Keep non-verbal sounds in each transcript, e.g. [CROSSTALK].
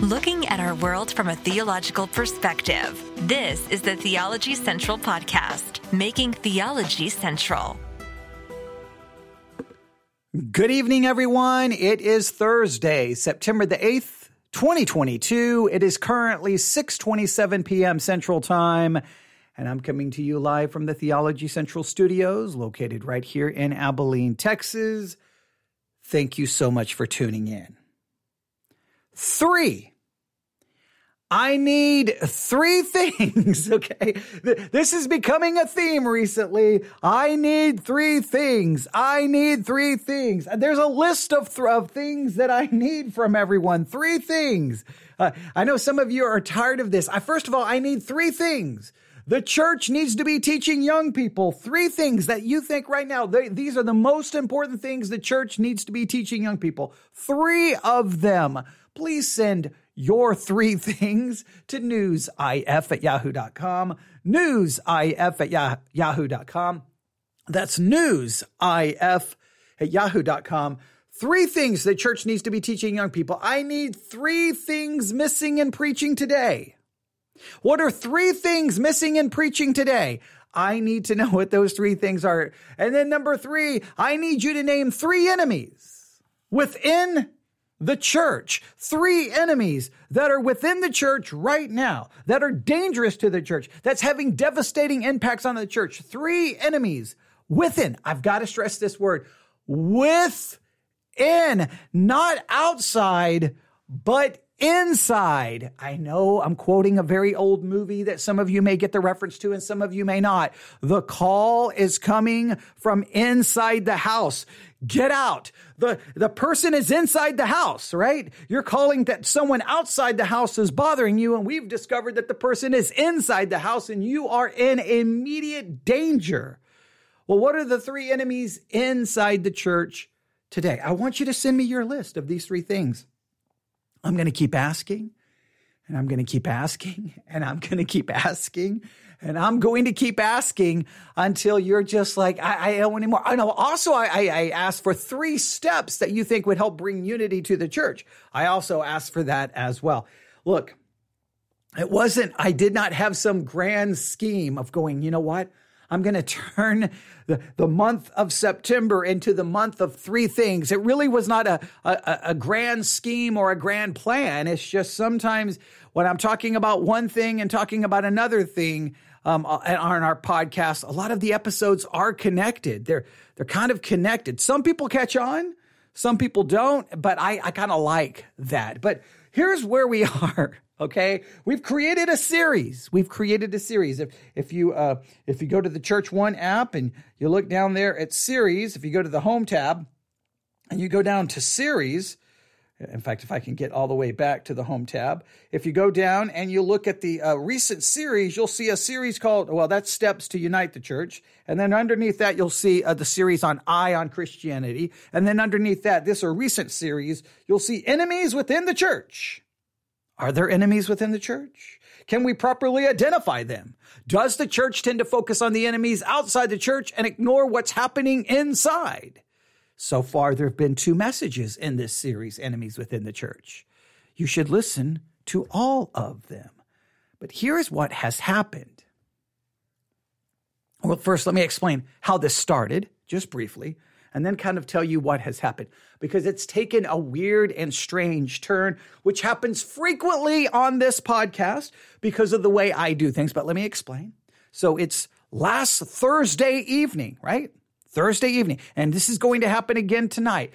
looking at our world from a theological perspective. This is the Theology Central Podcast, making theology central. Good evening, everyone. It is Thursday, September the 8th, 2022. It is currently 6:27 p.m. Central Time, and I'm coming to you live from the Theology Central Studios located right here in Abilene, Texas. Thank you so much for tuning in. Three. I need three [LAUGHS] things. Okay. This is becoming a theme recently. I need three things. I need three things. There's a list of, th- of things that I need from everyone. Three things. Uh, I know some of you are tired of this. I, first of all, I need three things. The church needs to be teaching young people three things that you think right now, they, these are the most important things the church needs to be teaching young people. Three of them please send your three [LAUGHS] things to newsif at yahoo.com. Newsif at yahoo.com. That's newsif at yahoo.com. Three things the church needs to be teaching young people. I need three things missing in preaching today. What are three things missing in preaching today? I need to know [LAUGHS] what those three things are. And then number three, I need you to name three enemies within the church. Three enemies that are within the church right now, that are dangerous to the church, that's having devastating impacts on the church. Three enemies within. I've got to stress this word within, not outside, but inside. I know I'm quoting a very old movie that some of you may get the reference to and some of you may not. The call is coming from inside the house. Get out. The, the person is inside the house, right? You're calling that someone outside the house is bothering you. And we've discovered that the person is inside the house and you are in immediate danger. Well, what are the three enemies inside the church today? I want you to send me your list of these three things. I'm going to keep asking and I'm going to keep asking and I'm going to keep asking and I'm going to keep asking until you're just like, I, I don't want anymore. I know. Also, I, I, I asked for three steps that you think would help bring unity to the church. I also asked for that as well. Look, it wasn't, I did not have some grand scheme of going, you know what? I'm going to turn the, the month of September into the month of three things. It really was not a, a, a grand scheme or a grand plan. It's just sometimes when I'm talking about one thing and talking about another thing, um, on our podcast, a lot of the episodes are connected. They're they're kind of connected. Some people catch on, some people don't, but I, I kind of like that. But here's where we [LAUGHS] are. Okay, we've created a series. We've created a series. If if you uh, if you go to the Church One app and you look down there at series, if you go to the Home tab and you go down to series, in fact, if I can get all the way back to the Home tab, if you go down and you look at the uh, recent series, you'll see a series called well, that's Steps to Unite the Church, and then underneath that you'll see uh, the series on Eye on Christianity, and then underneath that, this a recent series, you'll see Enemies Within the Church. Are there enemies within the church? Can we properly identify them? Does the church tend to focus on the enemies outside the church and ignore what's happening inside? So far, there have been two messages in this series, Enemies Within the Church. You should listen to all of them. But here's what has happened. Well, first, let me explain how this started, just briefly and then kind of tell you what has happened because it's taken a weird and strange turn, which happens frequently on this podcast because of the way I do things. But let me explain. So it's last Thursday evening, right? Thursday evening. And this is going to happen again tonight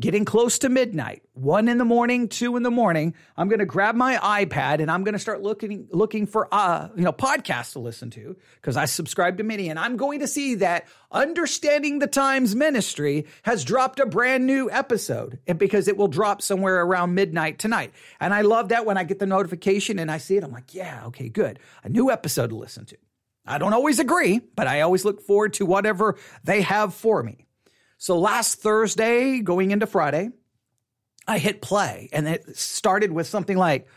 getting close to midnight, one in the morning, two in the morning, I'm going to grab my iPad and I'm going to start looking looking for uh you know podcasts to listen to because I subscribe to many, and I'm going to see that Understanding the Times Ministry has dropped a brand new episode, and because it will drop somewhere around midnight tonight, and I love that when I get the notification and I see it, I'm like, yeah, okay, good, a new episode to listen to. I don't always agree, but I always look forward to whatever they have for me. So last Thursday, going into Friday, I hit play and it started with something like,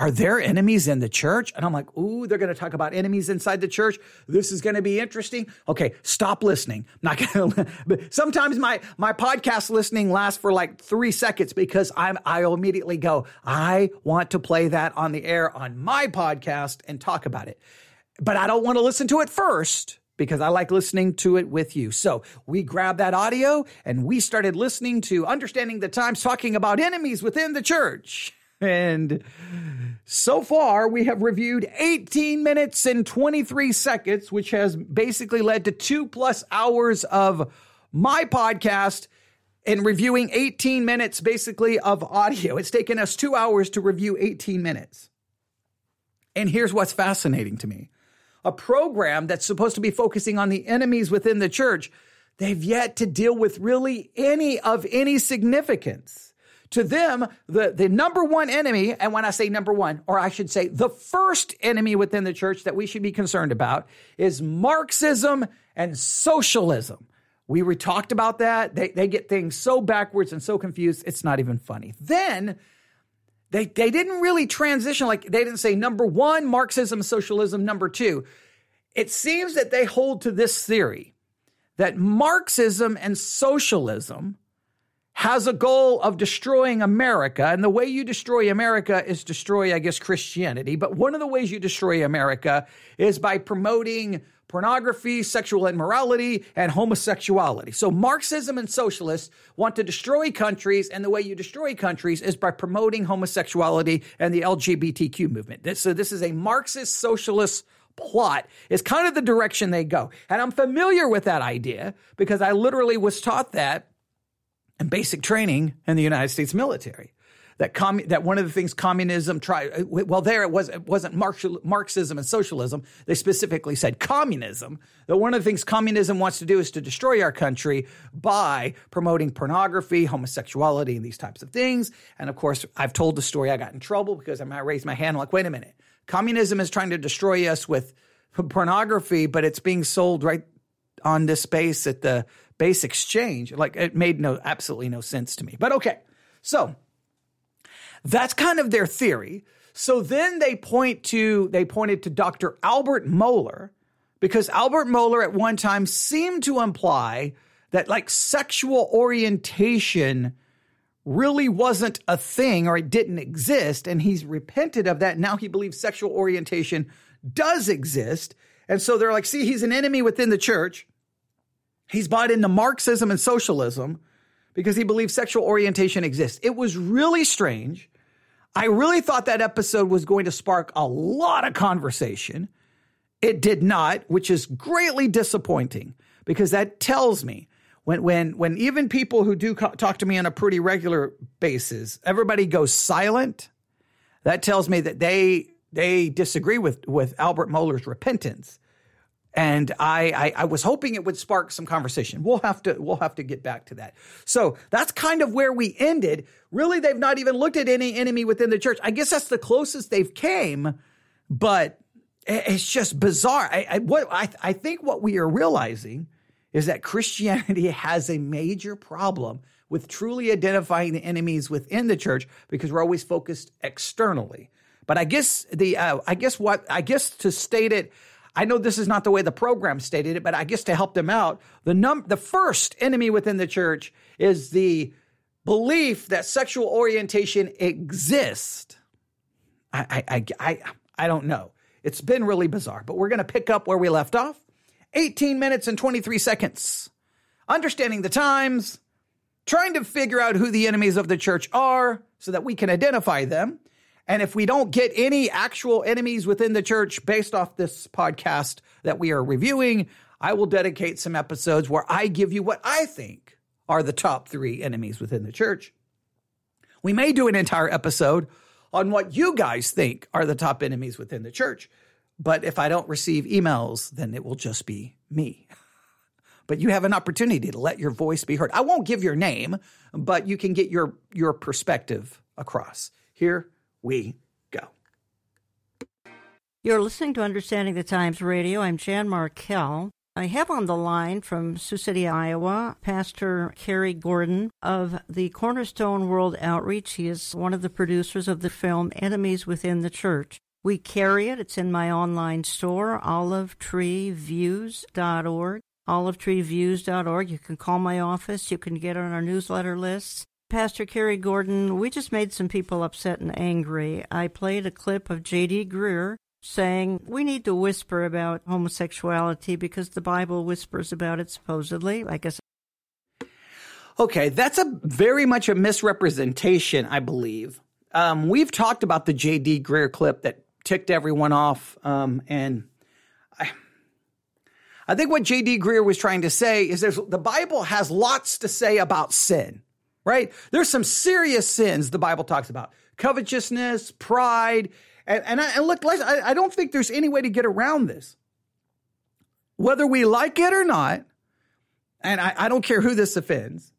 are there enemies in the church? And I'm like, ooh, they're going to talk about enemies inside the church. This is going to be interesting. Okay, stop listening. I'm [LAUGHS] not going to. Sometimes my my podcast listening lasts for like three seconds because I'm I'll immediately go. I want to play that on the air on my podcast and talk about it, but I don't want to listen to it first because I like listening to it with you. So we grabbed that audio and we started listening to Understanding the Times talking about enemies within the church. [LAUGHS] And so far, we have reviewed 18 minutes and 23 seconds, which has basically led to two plus hours of my podcast and reviewing 18 minutes basically of audio. It's taken us two hours to review 18 minutes. And here's what's fascinating to me a program that's supposed to be focusing on the enemies within the church, they've yet to deal with really any of any significance to them, the, the number one enemy, and when I say number one, or I should say the first enemy within the church that we should be concerned about is Marxism and socialism. We re- talked about that. They, they get things so backwards and so confused, it's not even funny. Then they, they didn't really transition, like they didn't say number one, Marxism, socialism, number two. It seems that they hold to this theory that Marxism and socialism has a goal of destroying America. And the way you destroy America is destroy, I guess, Christianity. But one of the ways you destroy America is by promoting pornography, sexual immorality, and homosexuality. So Marxism and socialists want to destroy countries, and the way you destroy countries is by promoting homosexuality and the LGBTQ movement. So this is a Marxist socialist plot is kind of the direction they go. And I'm familiar with that idea because I literally was taught that in basic training in the United States military. That com- that one of the things communism tried well there it was it wasn't Marxism and socialism they specifically said communism that one of the things communism wants to do is to destroy our country by promoting pornography homosexuality and these types of things and of course I've told the story I got in trouble because I might raise my hand like wait a minute communism is trying to destroy us with pornography but it's being sold right on this base at the base exchange. Like it made no absolutely no sense to me. But okay. So that's kind of their theory. So then they point to they pointed to Dr. Albert Mohler because Albert Mohler at one time seemed to imply that like sexual orientation really wasn't a thing or it didn't exist and he's repented of that now he believes sexual orientation does exist and so they're like see he's an enemy within the church He's bought into Marxism and socialism because he believes sexual orientation exists. It was really strange. I really thought that episode was going to spark a lot of conversation. It did not, which is greatly disappointing because that tells me when when when even people who do co- talk to me on a pretty regular basis, everybody goes silent. That tells me that they they disagree with with Albert Mohler's repentance and I, I, I was hoping it would spark some conversation. We'll have to we'll have to get back to that. So that's kind of where we ended. Really, they've not even looked at any enemy within the church. I guess that's the closest they've came, but it's just bizarre. I, I what I, I think what we are realizing is that Christianity [LAUGHS] has a major problem with truly identifying the enemies within the church because we're always focused externally. But I guess the uh, I guess what I guess to state it I know this is not the way the program stated it, but I guess to help them out, the num the first enemy within the church is the belief that sexual orientation exists. I I I I, I don't know. It's been really bizarre, but we're going to pick up where we left off. 18 minutes and 23 seconds. Understanding the times, trying to figure out who the enemies of the church are so that we can identify them and if we don't get any actual enemies within the church based off this podcast that we are reviewing, I will dedicate some episodes where I give you what I think are the top three enemies within the church. We may do an entire episode on what you guys think are the top enemies within the church. But if I don't receive emails, then it will just be me. [LAUGHS] But you have an opportunity to let your voice be heard. I won't give your name, but you can get your, your perspective across. Here we go. You're listening to Understanding the Times Radio. I'm Jan Markell. I have on the line from Sioux City, Iowa, Pastor Kerry Gordon of the Cornerstone World Outreach. He is one of the producers of the film Enemies Within the Church. We carry it. It's in my online store, olivetreeviews.org. Olivetreeviews.org. You can call my office. You can get on our newsletter lists. Pastor Kerry Gordon, we just made some people upset and angry. I played a clip of J.D. Greear saying we need to whisper about homosexuality because the Bible whispers about it supposedly. I guess. Okay, that's a very much a misrepresentation, I believe. Um, we've talked about the J.D. Greear clip that ticked everyone off, um, and I, I think what J.D. Greear was trying to say is there's the Bible has lots to say about sin, right? There's some serious sins the Bible talks about: covetousness, pride, and, and, I, and look, I, I don't think there's any way to get around this. Whether we like it or not, and I, I don't care who this offends,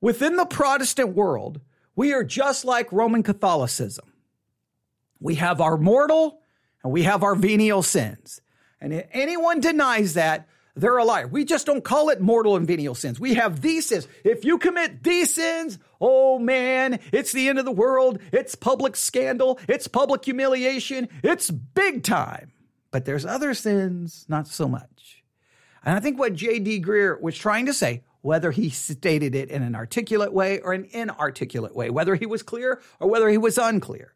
within the Protestant world, we are just like Roman Catholicism. We have our mortal and we have our venial sins. And if anyone denies that, they're a liar. We just don't call it mortal and venial sins. We have these sins. If you commit these sins, oh man, it's the end of the world. It's public scandal. It's public humiliation. It's big time. But there's other sins, not so much. And I think what J.D. Greear was trying to say, whether he stated it in an articulate way or an inarticulate way, whether he was clear or whether he was unclear.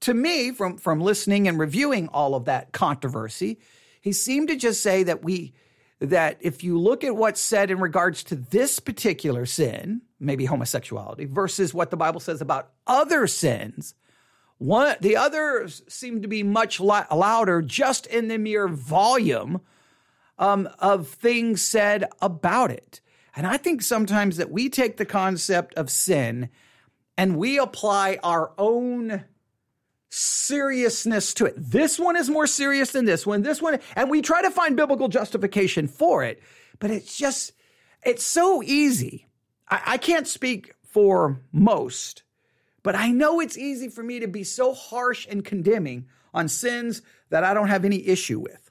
To me, from, from listening and reviewing all of that controversy, he seemed to just say that we that if you look at what's said in regards to this particular sin, maybe homosexuality, versus what the Bible says about other sins, one the others seem to be much louder just in the mere volume um, of things said about it. And I think sometimes that we take the concept of sin and we apply our own seriousness to it. This one is more serious than this one. This one, and we try to find biblical justification for it, but it's just, it's so easy. I, I can't speak for most, but I know it's easy for me to be so harsh and condemning on sins that I don't have any issue with.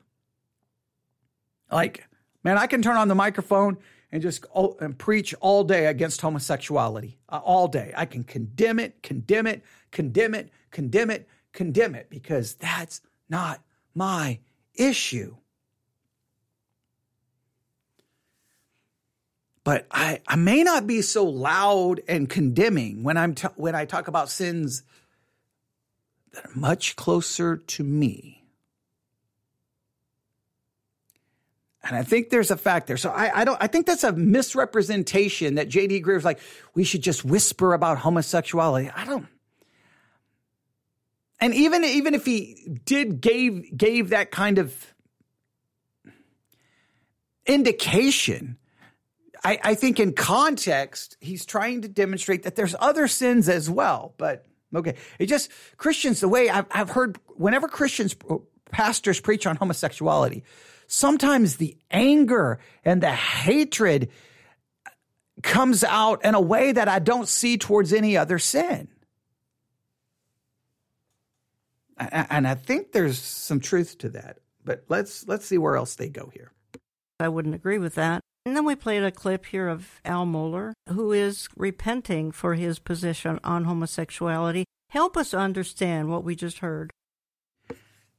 Like, man, I can turn on the microphone and just and preach all day against homosexuality. Uh, all day. I can condemn it, condemn it, condemn it, condemn it, condemn it, because that's not my issue. But I, I may not be so loud and condemning when I'm t- when I talk about sins that are much closer to me. And I think there's a fact there. So I, I, don't. I think that's a misrepresentation that J.D. Greear's like we should just whisper about homosexuality. I don't and even even if he did gave gave that kind of indication I, I think in context he's trying to demonstrate that there's other sins as well but okay. It just christians the way i've, I've heard whenever christians uh, pastors preach on homosexuality sometimes the anger and the hatred comes out in a way that i don't see towards any other sin and I think there's some truth to that. But let's let's see where else they go here. I wouldn't agree with that. And then we played a clip here of Al Mohler, who is repenting for his position on homosexuality. Help us understand what we just heard.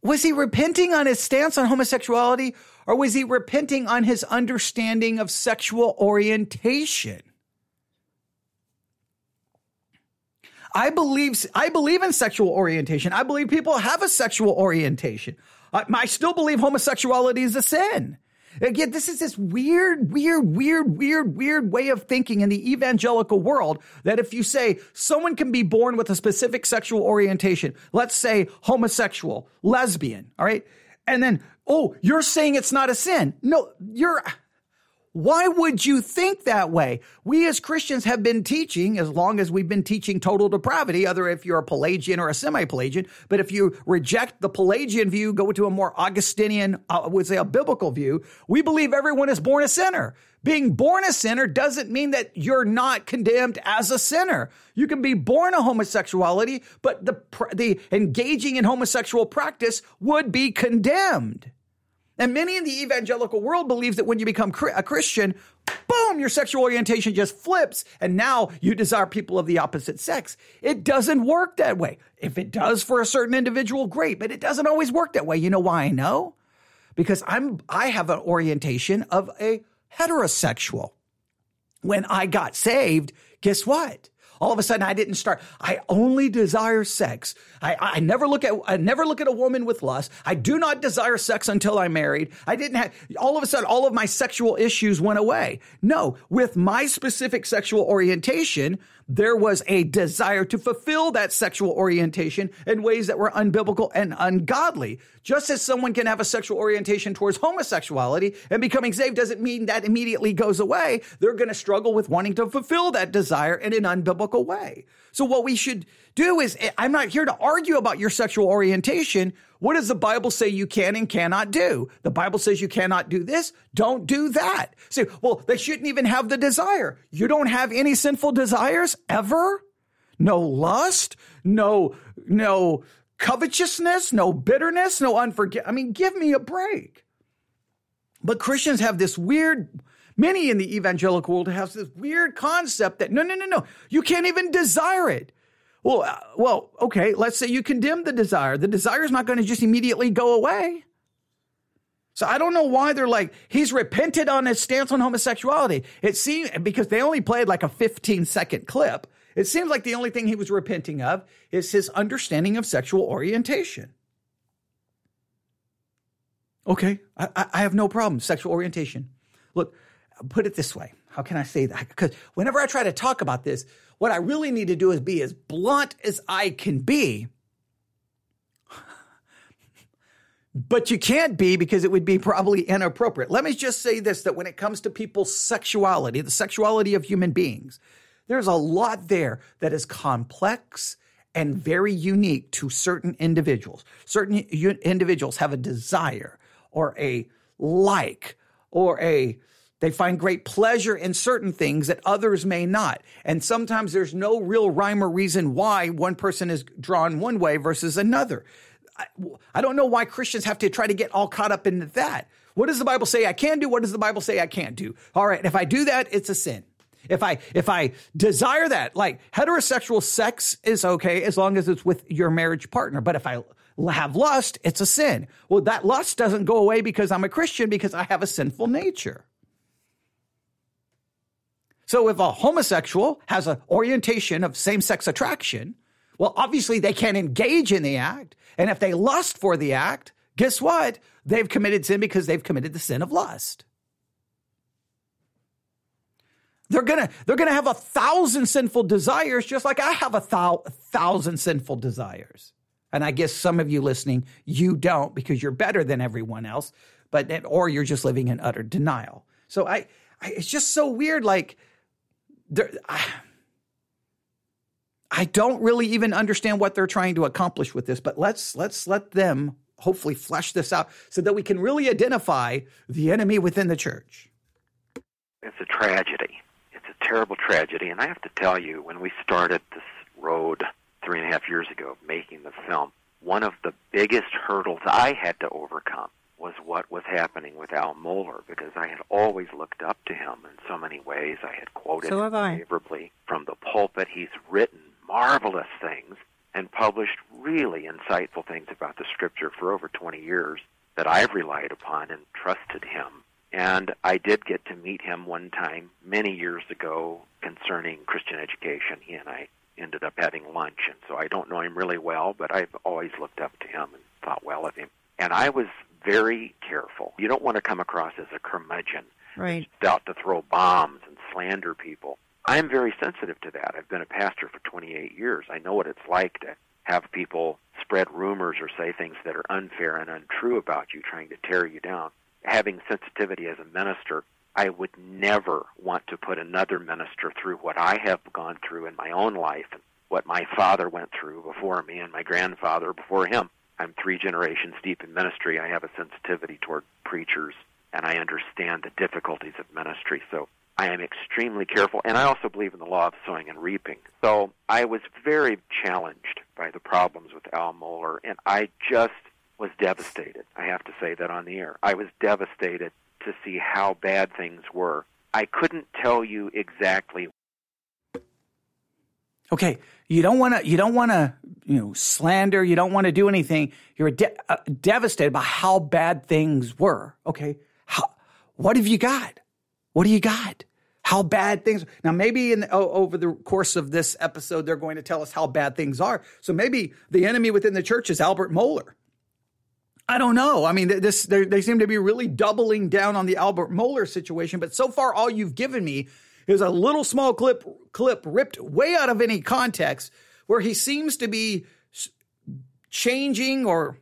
Was he repenting on his stance on homosexuality, or was he repenting on his understanding of sexual orientation? I believe I believe in sexual orientation. I believe people have a sexual orientation. I, I still believe homosexuality is a sin. Again, this is this weird, weird, weird, weird, weird way of thinking in the evangelical world that if you say someone can be born with a specific sexual orientation, let's say homosexual, lesbian, all right? And then, oh, you're saying it's not a sin. No, you're why would you think that way? We as Christians have been teaching, as long as we've been teaching total depravity, other if you're a Pelagian or a semi-Pelagian, but if you reject the Pelagian view, go to a more Augustinian, I uh, would say a biblical view, we believe everyone is born a sinner. Being born a sinner doesn't mean that you're not condemned as a sinner. You can be born a homosexuality, but the, the engaging in homosexual practice would be condemned. And many in the evangelical world believes that when you become a Christian, boom, your sexual orientation just flips and now you desire people of the opposite sex. It doesn't work that way. If it does for a certain individual, great, but it doesn't always work that way. You know why I know? Because I'm I have an orientation of a heterosexual. When I got saved, guess what? All of a sudden, I didn't start. I only desire sex. I, I never look at I never look at a woman with lust. I do not desire sex until I'm married. I didn't have. All of a sudden, all of my sexual issues went away. No, with my specific sexual orientation, there was a desire to fulfill that sexual orientation in ways that were unbiblical and ungodly. Just as someone can have a sexual orientation towards homosexuality and becoming saved doesn't mean that immediately goes away. They're going to struggle with wanting to fulfill that desire in an unbiblical way. So what we should do is, eh, I'm not here to argue about your sexual orientation. What does the Bible say you can and cannot do? The Bible says you cannot do this. Don't do that. Say, well, they shouldn't even have the desire. You don't have any sinful desires ever? No lust? No, no covetousness? No bitterness? No unforgiveness? I mean, give me a break. But Christians have this weird, many in the evangelical world have this weird concept that no, no, no, no, you can't even desire it. Well, uh, well, okay, let's say you condemn the desire. The desire is not going to just immediately go away. So I don't know why they're like, he's repented on his stance on homosexuality. It seems because they only played like a 15 second clip. It seems like the only thing he was repenting of is his understanding of sexual orientation. Okay, I, I have no problem. Sexual orientation. Look, put it this way. How can I say that? Because whenever I try to talk about this, what I really need to do is be as blunt as I can be. [LAUGHS] but you can't be because it would be probably inappropriate. Let me just say this that when it comes to people's sexuality, the sexuality of human beings, there's a lot there that is complex and very unique to certain individuals. Certain individuals have a desire or a like or a they find great pleasure in certain things that others may not. And sometimes there's no real rhyme or reason why one person is drawn one way versus another. I, I don't know why Christians have to try to get all caught up into that. What does the Bible say I can do? What does the Bible say I can't do? All right, if I do that, it's a sin. If I if I desire that, like heterosexual sex is okay as long as it's with your marriage partner. But if I have lust, it's a sin. Well, that lust doesn't go away because I'm a Christian because I have a sinful nature. So if a homosexual has an orientation of same sex attraction, well, obviously they can't engage in the act. And if they lust for the act, guess what? They've committed sin because they've committed the sin of lust. They're gonna they're gonna have a thousand sinful desires, just like I have a thou- thousand sinful desires. And I guess some of you listening, you don't because you're better than everyone else, but or you're just living in utter denial. So I, I it's just so weird. Like there, I, I don't really even understand what they're trying to accomplish with this, but let's let's let them hopefully flesh this out so that we can really identify the enemy within the church. It's a tragedy. It's a terrible tragedy, and I have to tell you, when we started this road three and a half years ago, making the film, one of the biggest hurdles I had to overcome was what was happening with Al Mohler because I had always looked up to him in so many ways. I had quoted so him favorably from the pulpit. He's written marvelous things and published really insightful things about the scripture for over 20 years that I've relied upon and trusted him. And I did get to meet him one time many years ago concerning Christian education. He and I ended up having lunch, and so I don't know him really well, but I've always looked up to him and thought well of him. And I was very careful. You don't want to come across as a curmudgeon, right? Out to throw bombs and slander people. I am very sensitive to that. I've been a pastor for 28 years. I know what it's like to have people spread rumors or say things that are unfair and untrue about you, trying to tear you down. Having sensitivity as a minister, I would never want to put another minister through what I have gone through in my own life and what my father went through before me and my grandfather before him. I'm three generations deep in ministry. I have a sensitivity toward preachers, and I understand the difficulties of ministry. So I am extremely careful, and I also believe in the law of sowing and reaping. So I was very challenged by the problems with Al Mohler, and I just was devastated. I have to say that on the air. I was devastated to see how bad things were. I couldn't tell you exactly. Okay, you don't want to. You don't want to. You know, slander. You don't want to do anything. You're de- uh, devastated by how bad things were. Okay, how, what have you got? What do you got? How bad things? Now, maybe in the, oh, over the course of this episode, they're going to tell us how bad things are. So maybe the enemy within the church is Albert Mohler. I don't know. I mean, this they seem to be really doubling down on the Albert Mohler situation, but so far all you've given me is a little small clip clip ripped way out of any context where he seems to be changing or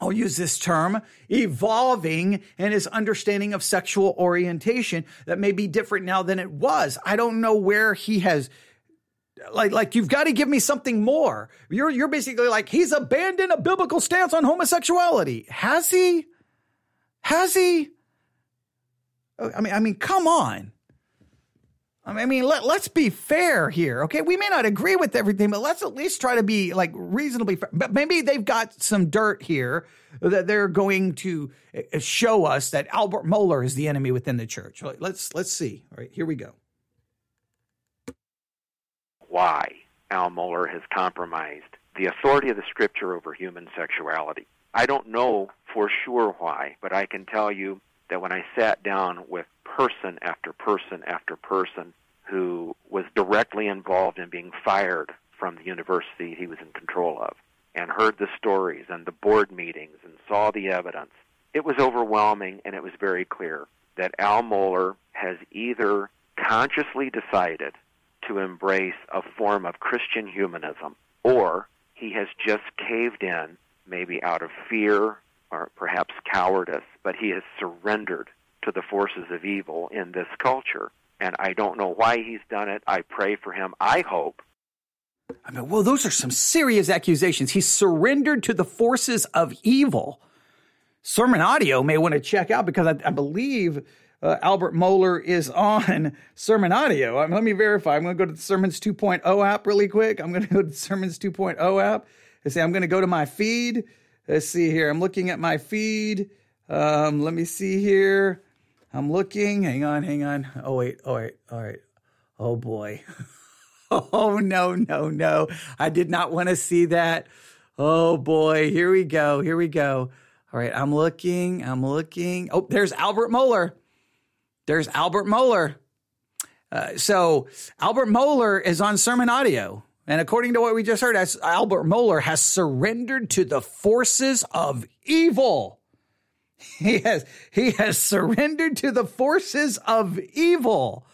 I'll use this term, evolving in his understanding of sexual orientation that may be different now than it was. I don't know where he has like like you've got to give me something more. You're you're basically like he's abandoned a biblical stance on homosexuality. Has he? Has he? I mean I mean come on. I mean, let, let's be fair here, okay? We may not agree with everything, but let's at least try to be like reasonably fair. But maybe they've got some dirt here that they're going to uh, show us that Albert Mohler is the enemy within the church. Let's let's see. All right, here we go why Al Mohler has compromised the authority of the scripture over human sexuality. I don't know for sure why, but I can tell you that when I sat down with person after person after person who was directly involved in being fired from the university he was in control of and heard the stories and the board meetings and saw the evidence, it was overwhelming and it was very clear that Al Mohler has either consciously decided to embrace a form of Christian humanism, or he has just caved in, maybe out of fear or perhaps cowardice, but he has surrendered to the forces of evil in this culture. And I don't know why he's done it. I pray for him. I hope. I mean, well, those are some serious accusations. He surrendered to the forces of evil. Sermon audio may want to check out because I, I believe uh, Albert Mohler is on [LAUGHS] Sermon Audio. Um, let me verify. I'm going to go to the Sermons 2.0 app really quick. I'm going to go to the Sermons 2.0 app and say I'm going to go to my feed. Let's see here. I'm looking at my feed. Um, let me see here. I'm looking. Hang on, hang on. Oh wait. All right. All right. Oh boy. [LAUGHS] oh no, no, no. I did not want to see that. Oh boy. Here we go. Here we go. All right. I'm looking. I'm looking. Oh, there's Albert Mohler there's Albert Mohler. Uh, so Albert Mohler is on sermon audio. And according to what we just heard, Albert Mohler has surrendered to the forces of evil. [LAUGHS] He has, he has surrendered to the forces of evil.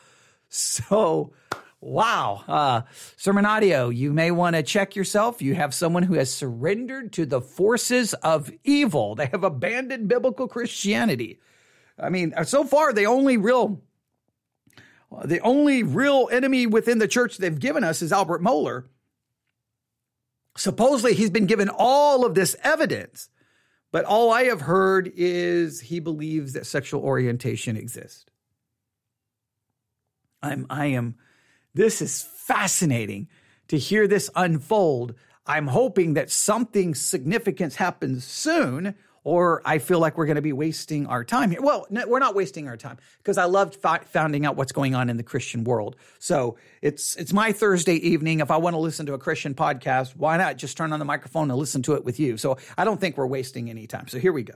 So, wow. Uh, sermon audio, you may want to check yourself. You have someone who has surrendered to the forces of evil. They have abandoned biblical Christianity. I mean, so far the only real the only real enemy within the church they've given us is Albert Mohler. Supposedly he's been given all of this evidence, but all I have heard is he believes that sexual orientation exists. I'm I am this is fascinating to hear this unfold. I'm hoping that something significant happens soon or I feel like we're going to be wasting our time here. Well, no, we're not wasting our time because I loved fi- finding out what's going on in the Christian world. So it's it's my Thursday evening. If I want to listen to a Christian podcast, why not just turn on the microphone and listen to it with you? So I don't think we're wasting any time. So here we go.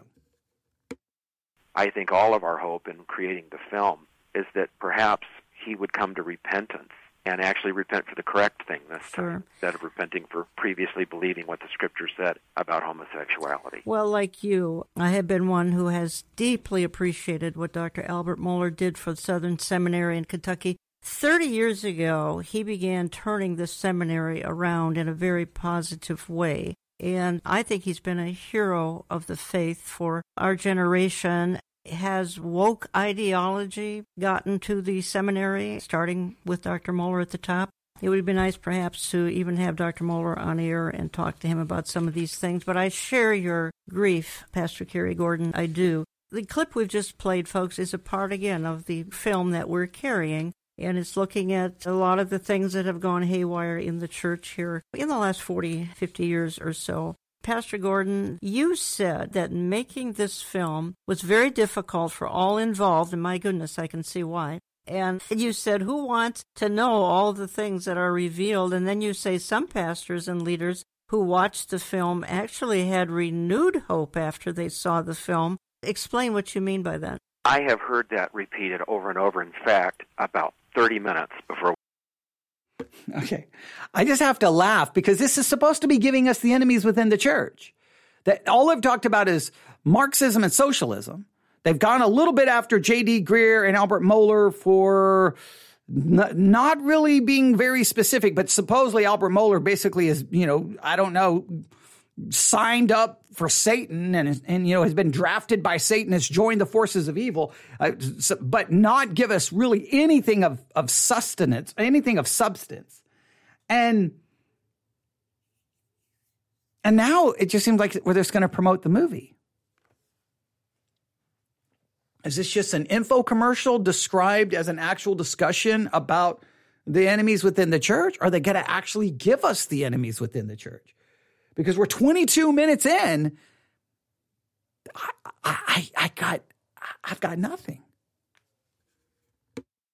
I think all of our hope in creating the film is that perhaps he would come to repentance and actually repent for the correct thing this sure. time instead of repenting for previously believing what the scripture said about homosexuality. Well, like you, I have been one who has deeply appreciated what Dr. Albert Mohler did for the Southern Seminary in Kentucky. 30 years ago, he began turning the seminary around in a very positive way. And I think he's been a hero of the faith for our generation has woke ideology gotten to the seminary, starting with Dr. Mohler at the top? It would be nice perhaps to even have Dr. Mohler on air and talk to him about some of these things. But I share your grief, Pastor Kerry Gordon. I do. The clip we've just played, folks, is a part again of the film that we're carrying. And it's looking at a lot of the things that have gone haywire in the church here in the last 40, 50 years or so. Pastor Gordon, you said that making this film was very difficult for all involved, and my goodness, I can see why. And you said, Who wants to know all the things that are revealed? And then you say some pastors and leaders who watched the film actually had renewed hope after they saw the film. Explain what you mean by that. I have heard that repeated over and over. In fact, about 30 minutes before. [LAUGHS] Okay. I just have to laugh because this is supposed to be giving us the enemies within the church. That all I've talked about is Marxism and socialism. They've gone a little bit after J.D. Greear and Albert Mohler for not really being very specific, but supposedly Albert Mohler basically is, you know, I don't know, signed up for Satan and and you know has been drafted by Satan has joined the forces of evil, uh, so, but not give us really anything of of sustenance, anything of substance, and and now it just seems like we're just going to promote the movie. Is this just an info commercial described as an actual discussion about the enemies within the church? Are they going to actually give us the enemies within the church? Because we're 22 minutes in. I, I, I got, I've got nothing.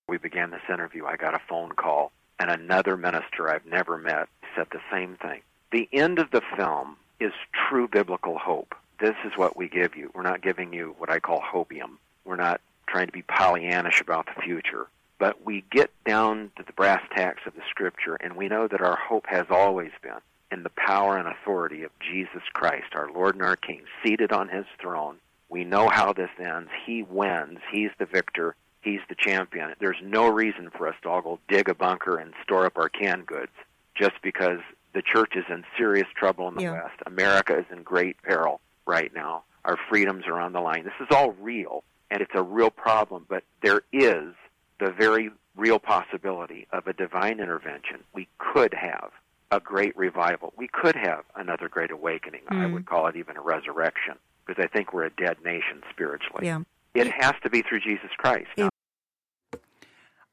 We began this interview. I got a phone call, and another minister I've never met said the same thing. The end of the film is true biblical hope. This is what we give you. We're not giving you what I call hopium. We're not trying to be Pollyannish about the future. But we get down to the brass tacks of the Scripture, and we know that our hope has always been in the power and authority of Jesus Christ, our Lord and our King, seated on his throne. We know how this ends. He wins. He's the victor. He's the champion. There's no reason for us to all go dig a bunker and store up our canned goods just because the church is in serious trouble in the Yeah. West. America is in great peril right now. Our freedoms are on the line. This is all real, and it's a real problem, but there is the very real possibility of a divine intervention. We could have a great revival. We could have another great awakening. I Mm. would call it even a resurrection because I think we're a dead nation spiritually. Yeah. It has to be through Jesus Christ. Yeah.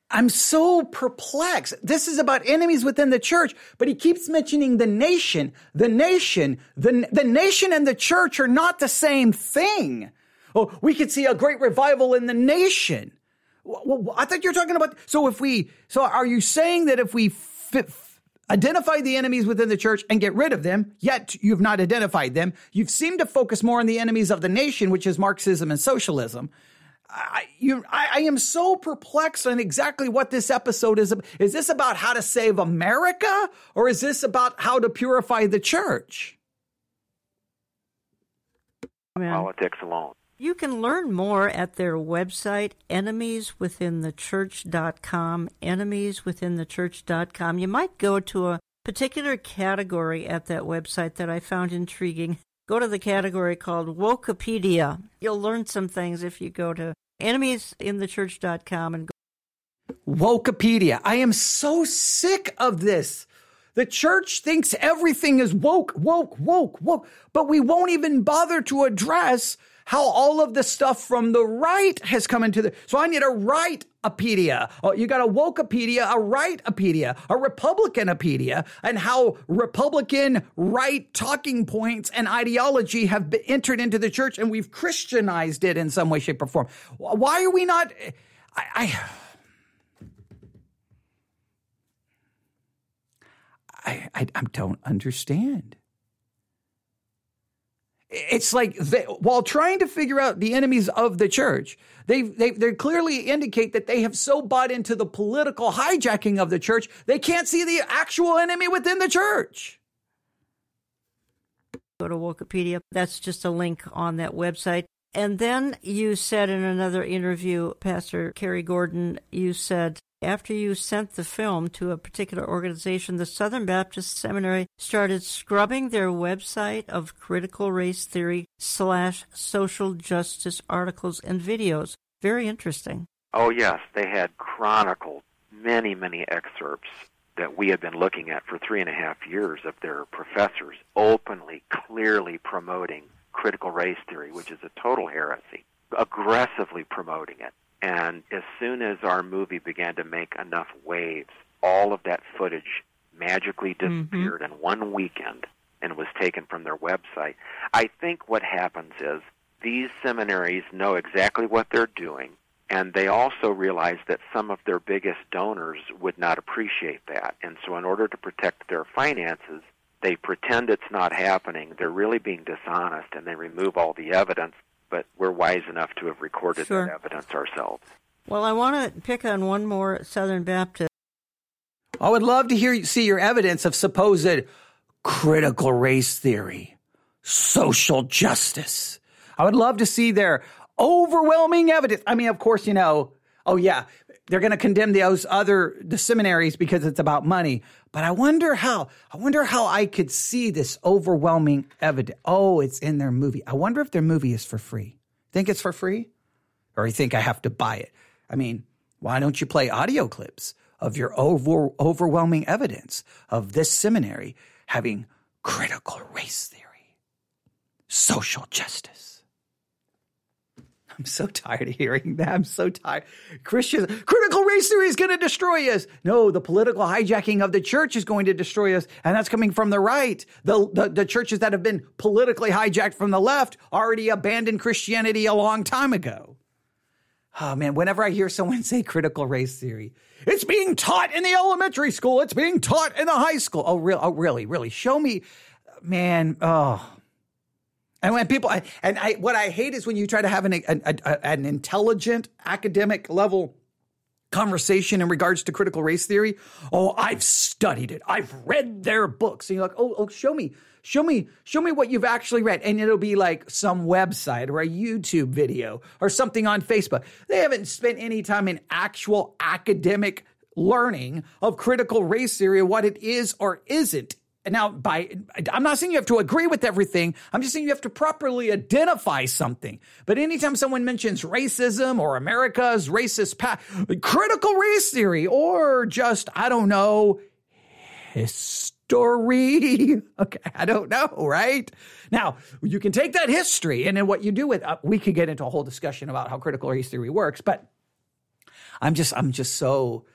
I'm so perplexed. This is about enemies within the church, but he keeps mentioning the nation, the nation, the, the nation and the church are not the same thing. Oh, we could see a great revival in the nation. Well, I thought you're talking about. So if we, so are you saying that if we fit, identify the enemies within the church and get rid of them, yet you've not identified them, you've seemed to focus more on the enemies of the nation, which is Marxism and socialism. I, you, I, I am so perplexed on exactly what this episode is. Is this about how to save America, or is this about how to purify the church? Politics alone. You can learn more at their website, enemieswithinthechurch.com, enemieswithinthechurch.com. You might go to a particular category at that website that I found intriguing. Go to the category called Wokepedia. You'll learn some things if you go to enemieswithinthechurch.com and go. Wokepedia. I am so sick of this. The church thinks everything is woke, woke, woke, woke, but we won't even bother to address how all of the stuff from the right has come into the. So I need a right-apedia. Oh, you got a wokepedia, a right-apedia, a Republicanopedia, and how Republican right talking points and ideology have been entered into the church, and we've Christianized it in some way, shape, or form. Why are we not? I I, I, I don't understand. It's like they, while trying to figure out the enemies of the church, they they they clearly indicate that they have so bought into the political hijacking of the church they can't see the actual enemy within the church. go to Wokepedia. That's just a link on that website. And then you said in another interview, Pastor Kerry Gordon, you said after you sent the film to a particular organization, the Southern Baptist Seminary started scrubbing their website of critical race theory slash social justice articles and videos. Very interesting. Oh, yes, they had chronicled many, many excerpts that we had been looking at for three and a half years of their professors openly, clearly promoting critical race theory, which is a total heresy, aggressively promoting it. And as soon as our movie began to make enough waves, all of that footage magically mm-hmm. disappeared in one weekend. and was taken from their website. I think what happens is these seminaries know exactly what they're doing, and they also realize that some of their biggest donors would not appreciate that. And so, in order to protect their finances, they pretend it's not happening. They're really being dishonest, and they remove all the evidence. But we're wise enough to have recorded Sure. that evidence ourselves. Well, I want to pick on one more Southern Baptist. I would love to hear see your evidence of supposed critical race theory, social justice. I would love to see their overwhelming evidence. I mean, of course, you know, oh yeah, they're going to condemn those other the seminaries because it's about money. But I wonder how. I wonder how I could see this overwhelming evidence. Oh, it's in their movie. I wonder if their movie is for free. Think it's for free, or you think I have to buy it? I mean, why don't you play audio clips of your over, overwhelming evidence of this seminary having critical race theory, social justice? I'm so tired of hearing that. I'm so tired. Christians, critical race theory is going to destroy us. No, the political hijacking of the church is going to destroy us. And that's coming from the right. The, the, the churches that have been politically hijacked from the left already abandoned Christianity a long time ago. Oh man, whenever I hear someone [LAUGHS] say critical race theory, it's being taught in the elementary school, it's being taught in the high school. Oh, real, oh really, really? Show me, man. Oh, and when people, and I, what I hate is when you try to have an an, an intelligent academic level conversation in regards to critical race theory. Oh, I've studied it. I've read their books. And you're like, oh, oh, show me, show me, show me what you've actually read. And it'll be like some website or a YouTube video or something on Facebook. They haven't spent any time in actual academic learning of critical race theory, what it is or isn't. Now, by I'm not saying you have to agree with everything. I'm just saying you have to properly identify something. But anytime someone mentions racism or America's racist past, critical race theory, or just I don't know, history. [LAUGHS] Okay, I don't know, right? Now you can take that history, and then what you do with uh, we could get into a whole discussion about how critical race theory works. But I'm just I'm just so.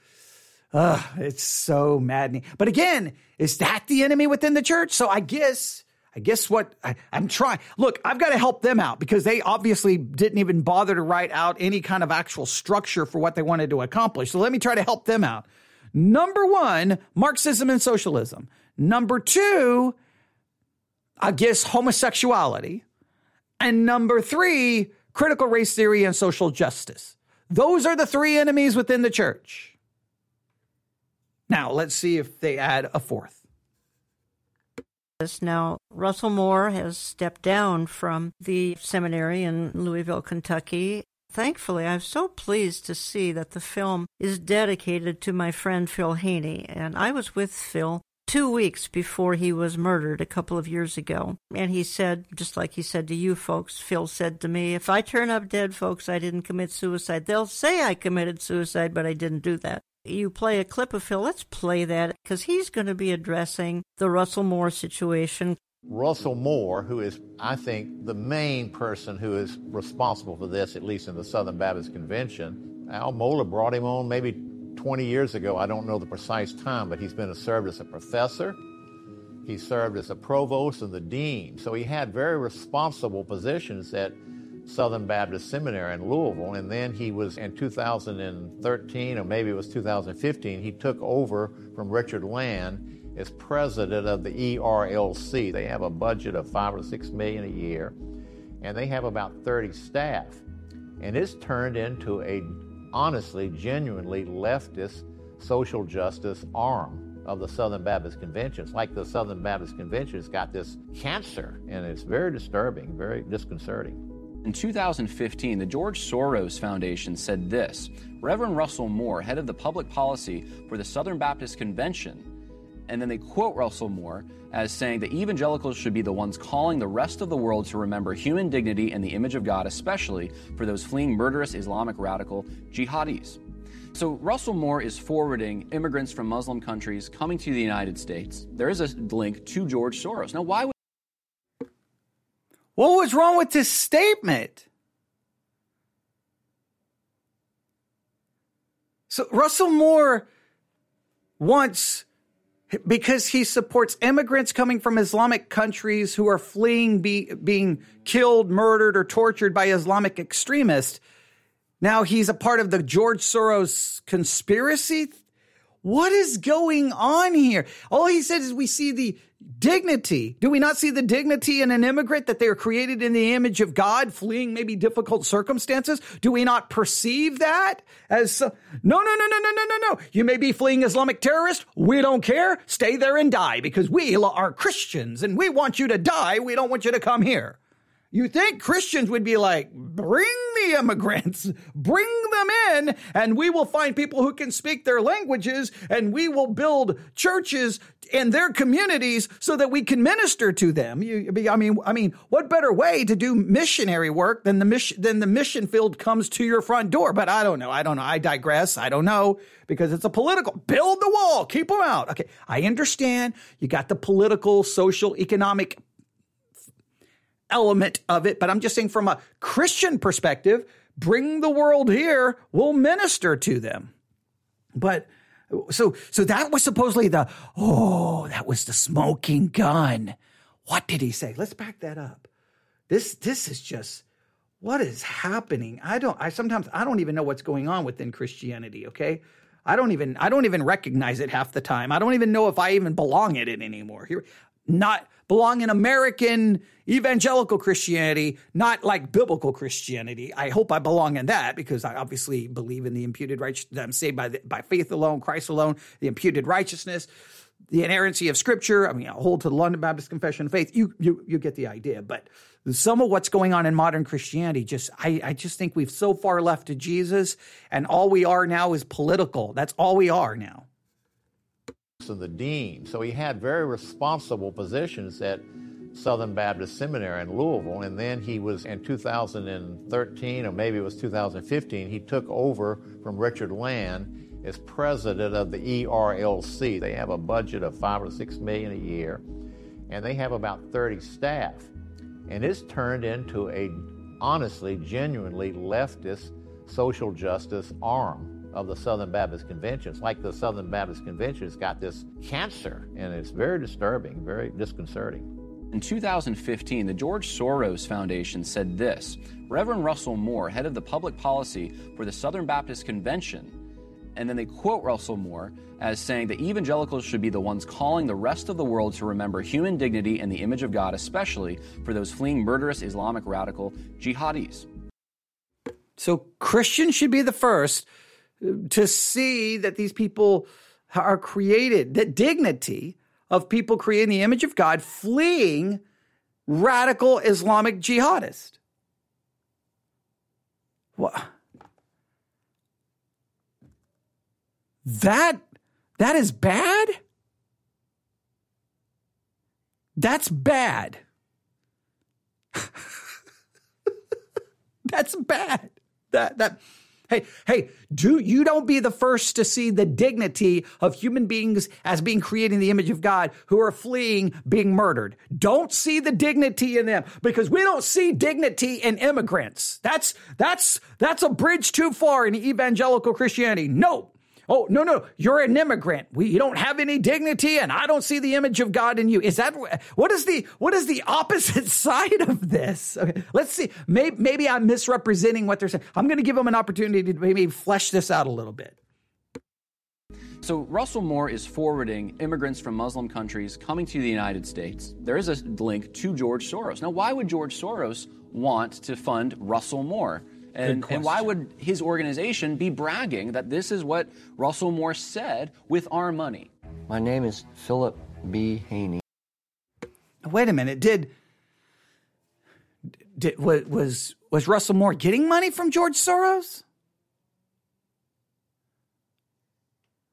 Ugh, it's so maddening. But again, is that the enemy within the church? So I guess, I guess what I, am trying. Look, I've got to help them out because they obviously didn't even bother to write out any kind of actual structure for what they wanted to accomplish. So let me try to help them out. Number one, Marxism and socialism. Number two, I guess homosexuality. And number three, critical race theory and social justice. Those are the three enemies within the church. Now, let's see if they add a fourth. Now, Russell Moore has stepped down from the seminary in Louisville, Kentucky. Thankfully, I'm so pleased to see that the film is dedicated to my friend Phil Haney. And I was with Phil two weeks before he was murdered a couple of years ago. And he said, just like he said to you folks, Phil said to me, if I turn up dead, folks, I didn't commit suicide. They'll say I committed suicide, but I didn't do that you play a clip of Phil. Let's play that because he's going to be addressing the Russell Moore situation. Russell Moore, who is, I think, the main person who is responsible for this, at least in the Southern Baptist Convention. Al Mohler brought him on maybe 20 years ago. I don't know the precise time, but he's been served as a professor. He served as a provost and the dean. So he had very responsible positions at Southern Baptist Seminary in Louisville. And then he was in 2013, or maybe it was 2015, he took over from Richard Land as president of the ERLC. They have a budget of five or six million a year, and they have about 30 staff. And it's turned into a honestly, genuinely leftist social justice arm of the Southern Baptist Convention. It's like the Southern Baptist Convention has got this cancer, and it's very disturbing, very disconcerting. In 2015, the George Soros Foundation said this Reverend Russell Moore, head of the public policy for the Southern Baptist Convention, and then they quote Russell Moore as saying that evangelicals should be the ones calling the rest of the world to remember human dignity and the image of God, especially for those fleeing murderous Islamic radical jihadis. So Russell Moore is forwarding immigrants from Muslim countries coming to the United States. There is a link to George Soros. Now, why would what was wrong with this statement? So Russell Moore wants because he supports immigrants coming from Islamic countries who are fleeing be, being killed, murdered, or tortured by Islamic extremists. Now he's a part of the George Soros conspiracy. What is going on here? All he said is we see the dignity. Do we not see the dignity in an immigrant that they are created in the image of God, fleeing maybe difficult circumstances? Do we not perceive that as no, no, no, no, no, no, no, no? You may be fleeing Islamic terrorists. We don't care. Stay there and die because we are Christians and we want you to die. We don't want you to come here. You think Christians would be like, bring the immigrants, bring them in, and we will find people who can speak their languages, and we will build churches in their communities so that we can minister to them. You, I mean, I mean, what better way to do missionary work than the mission than the mission field comes to your front door? But I don't know. I don't know. I digress. I don't know because it's a political. Build the wall. Keep them out. Okay, I understand. You got the political, social, economic element of it, but I'm just saying from a Christian perspective, bring the world here, we'll minister to them. But so so that was supposedly the oh, that was the smoking gun. What did he say? Let's back that up. This this is just what is happening? I don't I sometimes I don't even know what's going on within Christianity, okay? I don't even I don't even recognize it half the time. I don't even know if I even belong in it anymore. Here not belong in American evangelical Christianity, not like biblical Christianity. I hope I belong in that because I obviously believe in the imputed righteousness. I'm saved by the, by faith alone, Christ alone, the imputed righteousness, the inerrancy of Scripture. I mean, I hold to the London Baptist Confession of Faith. You you you get the idea, but some of what's going on in modern Christianity just I, I just think we've so far left to Jesus and all we are now is political. That's all we are now and the dean. So he had very responsible positions at Southern Baptist Seminary in Louisville. And then he was in 2013, or maybe it was 2015, he took over from Richard Land as president of the ERLC. They have a budget of five or six million a year, and they have about 30 staff. And it's turned into a honestly, genuinely leftist social justice arm of the Southern Baptist Convention. It's like the Southern Baptist Convention has got this cancer, and it's very disturbing, very disconcerting. In 2015, the George Soros Foundation said this Reverend Russell Moore, head of the public policy for the Southern Baptist Convention, and then they quote Russell Moore as saying that evangelicals should be the ones calling the rest of the world to remember human dignity and the image of God, especially for those fleeing murderous Islamic radical jihadis. So Christians should be the first to see that these people are created, that dignity of people creating the image of God fleeing radical Islamic jihadists. What? That that is bad? That's bad. [LAUGHS] That's bad. That that Hey, hey, do you don't be the first to see the dignity of human beings as being created in the image of God who are fleeing being murdered. Don't see the dignity in them because we don't see dignity in immigrants. That's that's that's a bridge too far in evangelical Christianity. No, Oh, no, no, you're an immigrant. We, you don't have any dignity and I don't see the image of God in you. Is that what is the what is the opposite [LAUGHS] side of this? Okay, let's see. Maybe, maybe I'm misrepresenting what they're saying. I'm going to give them an opportunity to maybe flesh this out a little bit. So, Russell Moore is forwarding immigrants from Muslim countries coming to the United States. There is a link to George Soros. Now, why would George Soros want to fund Russell Moore? And, and why would his organization be bragging that this is what Russell Moore said with our money? My name is Philip B. Haney. Wait a minute. Did, did was was Russell Moore getting money from George Soros?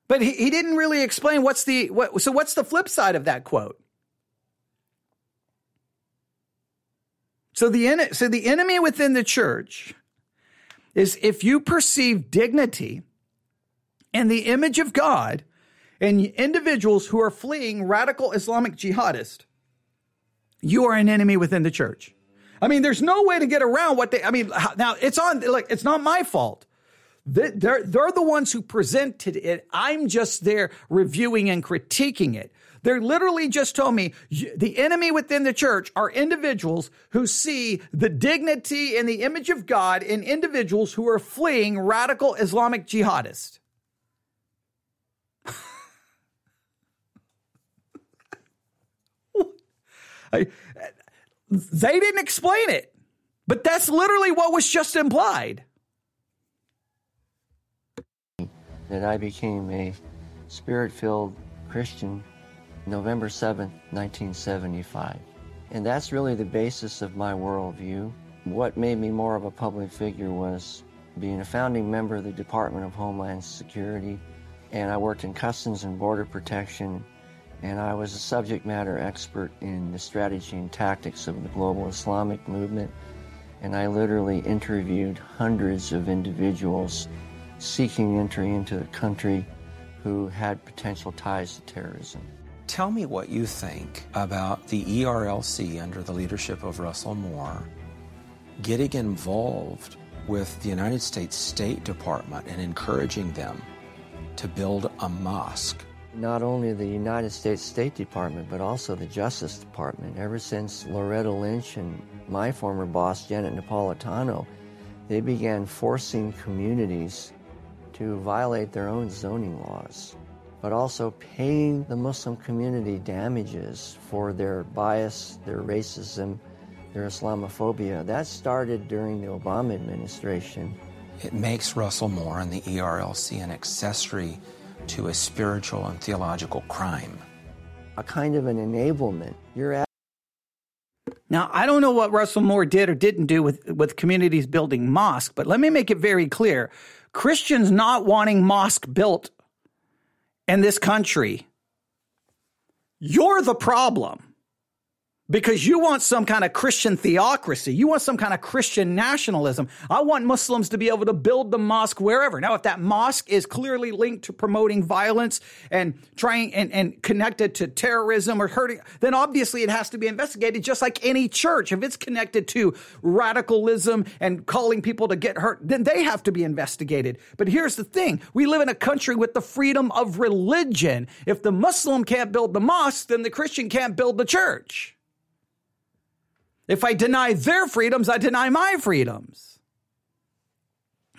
But he, he didn't really explain what's the what so what's the flip side of that quote? So the so the enemy within the church is if you perceive dignity and the image of God in individuals who are fleeing radical Islamic jihadists, you are an enemy within the church. I mean, there's no way to get around what they, I mean, now it's on, like, it's not my fault. They're, they're the ones who presented it. I'm just there reviewing and critiquing it. They're literally just told me the enemy within the church are individuals who see the dignity and the image of God in individuals who are fleeing radical Islamic jihadists. [LAUGHS] They didn't explain it, but that's literally what was just implied. That I became a spirit filled Christian November 7, 1975. And that's really the basis of my worldview. What made me more of a public figure was being a founding member of the Department of Homeland Security, and I worked in Customs and Border Protection, and I was a subject matter expert in the strategy and tactics of the global Islamic movement, and I literally interviewed hundreds of individuals seeking entry into the country who had potential ties to terrorism. Tell me what you think about the ERLC under the leadership of Russell Moore getting involved with the United States State Department and encouraging them to build a mosque. Not only the United States State Department, but also the Justice Department. Ever since Loretta Lynch and my former boss, Janet Napolitano, they began forcing communities to violate their own zoning laws but also paying the Muslim community damages for their bias, their racism, their Islamophobia. That started during the Obama administration. It makes Russell Moore and the ERLC an accessory to a spiritual and theological crime. A kind of an enablement. You're at now, I don't know what Russell Moore did or didn't do with, with communities building mosques, but let me make it very clear. Christians not wanting mosque built in this country, you're the problem because you want some kind of Christian theocracy. You want some kind of Christian nationalism. I want Muslims to be able to build the mosque wherever. Now, if that mosque is clearly linked to promoting violence and trying and, and connected to terrorism or hurting, then obviously it has to be investigated just like any church. If it's connected to radicalism and calling people to get hurt, then they have to be investigated. But here's the thing. We live in a country with the freedom of religion. If the Muslim can't build the mosque, then the Christian can't build the church. If I deny their freedoms, I deny my freedoms.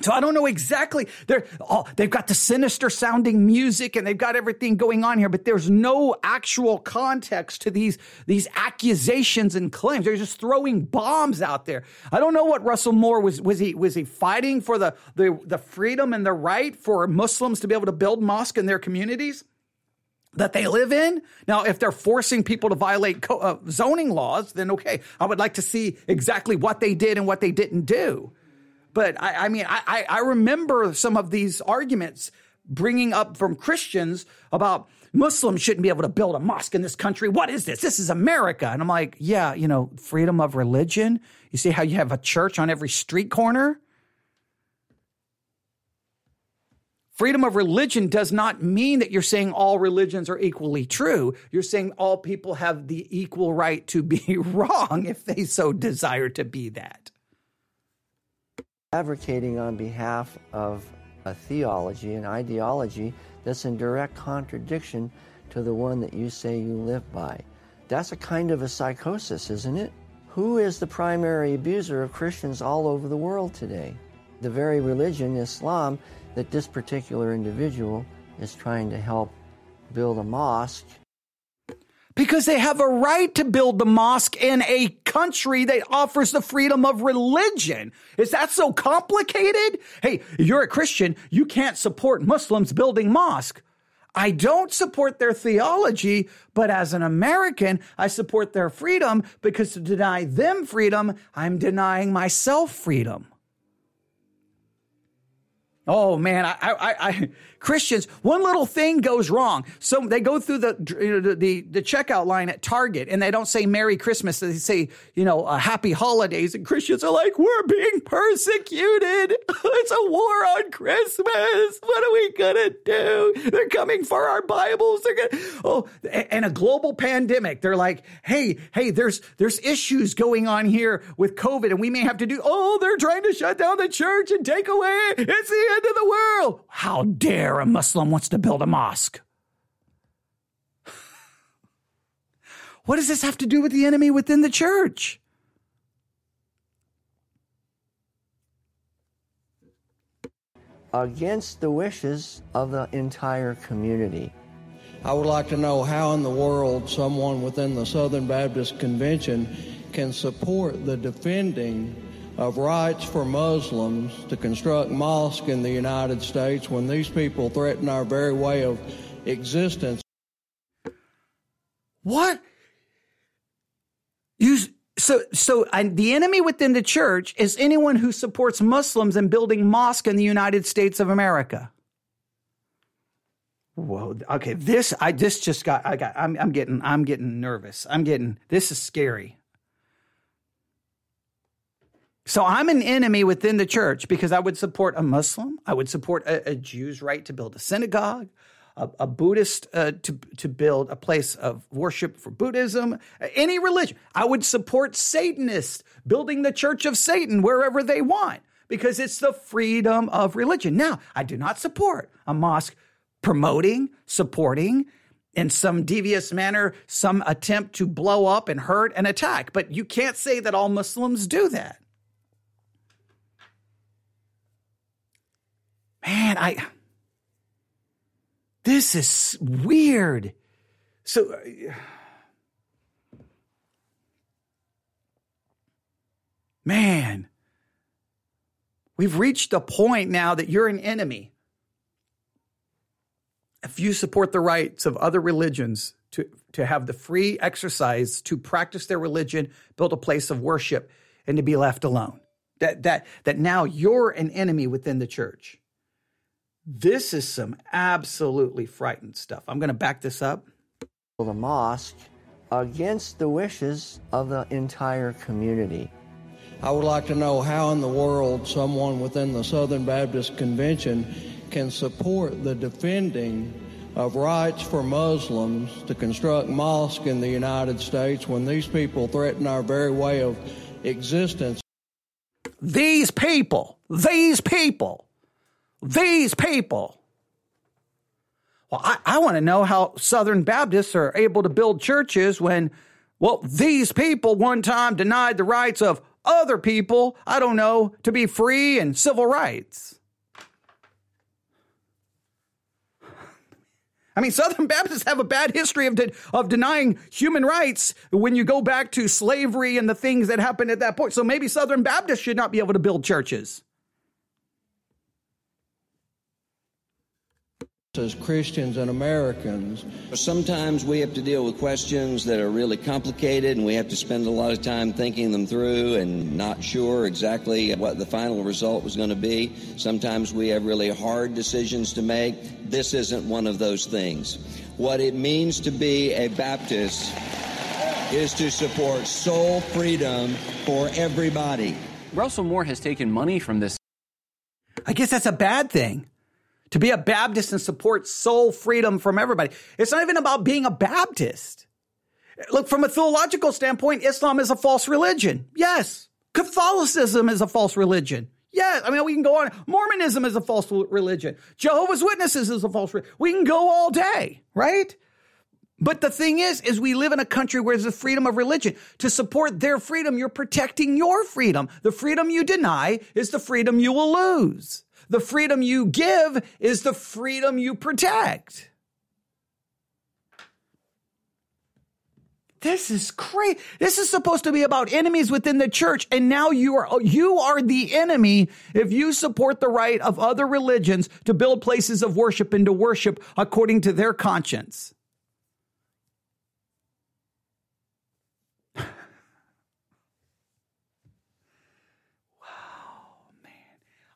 So I don't know exactly. They're all, they've got the sinister sounding music and they've got everything going on here, but there's no actual context to these, these accusations and claims. They're just throwing bombs out there. I don't know what Russell Moore was, was he, was he fighting for the, the, the freedom and the right for Muslims to be able to build mosque in their communities? That they live in. Now, if they're forcing people to violate co- uh, zoning laws, then okay, I would like to see exactly what they did and what they didn't do. But I, I mean, I, I remember some of these arguments bringing up from Christians about Muslims shouldn't be able to build a mosque in this country. What is this? This is America. And I'm like, yeah, you know, freedom of religion. You see how you have a church on every street corner? Freedom of religion does not mean that you're saying all religions are equally true. You're saying all people have the equal right to be [LAUGHS] wrong if they so desire to be that. Advocating on behalf of a theology, an ideology that's in direct contradiction to the one that you say you live by. That's a kind of a psychosis, isn't it? Who is the primary abuser of Christians all over the world today? The very religion, Islam, that this particular individual is trying to help build a mosque. Because they have a right to build the mosque in a country that offers the freedom of religion. Is that so complicated? Hey, you're a Christian, you can't support Muslims building mosque. I don't support their theology, but as an American, I support their freedom because to deny them freedom, I'm denying myself freedom. Oh man, I, I, I, Christians, one little thing goes wrong. So they go through the, the, the checkout line at Target and they don't say Merry Christmas. They say, you know, uh, Happy Holidays. And Christians are like, we're being persecuted. [LAUGHS] it's a war on Christmas. What are we going to do? They're coming for our Bibles. They're going to, oh, and a global pandemic. They're like, hey, hey, there's, there's issues going on here with COVID and we may have to do, oh, they're trying to shut down the church and take away. It's the end of the world. How dare a Muslim wants to build a mosque? [SIGHS] What does this have to do with the enemy within the church? Against the wishes of the entire community. I would like to know how in the world someone within the Southern Baptist Convention can support the defending of rights for Muslims to construct mosques in the United States when these people threaten our very way of existence. What? You so so the enemy within the church is anyone who supports Muslims in building mosque in the United States of America. Whoa. Okay. This I this just got I got I'm I'm getting I'm getting nervous. I'm getting this is scary. So I'm an enemy within the church because I would support a Muslim. I would support a, a Jew's right to build a synagogue, a, a Buddhist uh, to to build a place of worship for Buddhism, any religion. I would support Satanists building the church of Satan wherever they want because it's the freedom of religion. Now, I do not support a mosque promoting, supporting, in some devious manner, some attempt to blow up and hurt and attack. But you can't say that all Muslims do that. Man, I. This is weird. So. Uh, man, we've reached a point now that you're an enemy if you support the rights of other religions to, to have the free exercise to practice their religion, build a place of worship, and to be left alone, that, that, that now you're an enemy within the church. This is some absolutely frightened stuff. I'm going to back this up. The mosque against the wishes of the entire community. I would like to know how in the world someone within the Southern Baptist Convention can support the defending of rights for Muslims to construct mosques in the United States when these people threaten our very way of existence. These people, these people, these people. Well, I, I want to know how Southern Baptists are able to build churches when, well, these people one time denied the rights of other people, I don't know, to be free and civil rights. [SIGHS] I mean, Southern Baptists have a bad history of, de- of denying human rights when you go back to slavery and the things that happened at that point. So maybe Southern Baptists should not be able to build churches. As Christians and Americans. Sometimes we have to deal with questions that are really complicated and we have to spend a lot of time thinking them through and not sure exactly what the final result was going to be. Sometimes we have really hard decisions to make. This isn't one of those things. What it means to be a Baptist is to support soul freedom for everybody. Russell Moore has taken money from this. I guess that's a bad thing to be a Baptist and support soul freedom from everybody. It's not even about being a Baptist. Look, from a theological standpoint, Islam is a false religion. Yes. Catholicism is a false religion. Yes. I mean, we can go on. Mormonism is a false religion. Jehovah's Witnesses is a false religion. We can go all day, right? But the thing is, is we live in a country where there's a freedom of religion. To support their freedom, you're protecting your freedom. The freedom you deny is the freedom you will lose. The freedom you give is the freedom you protect. This is great. This is supposed to be about enemies within the church. And now you are, you are the enemy if you support the right of other religions to build places of worship and to worship according to their conscience.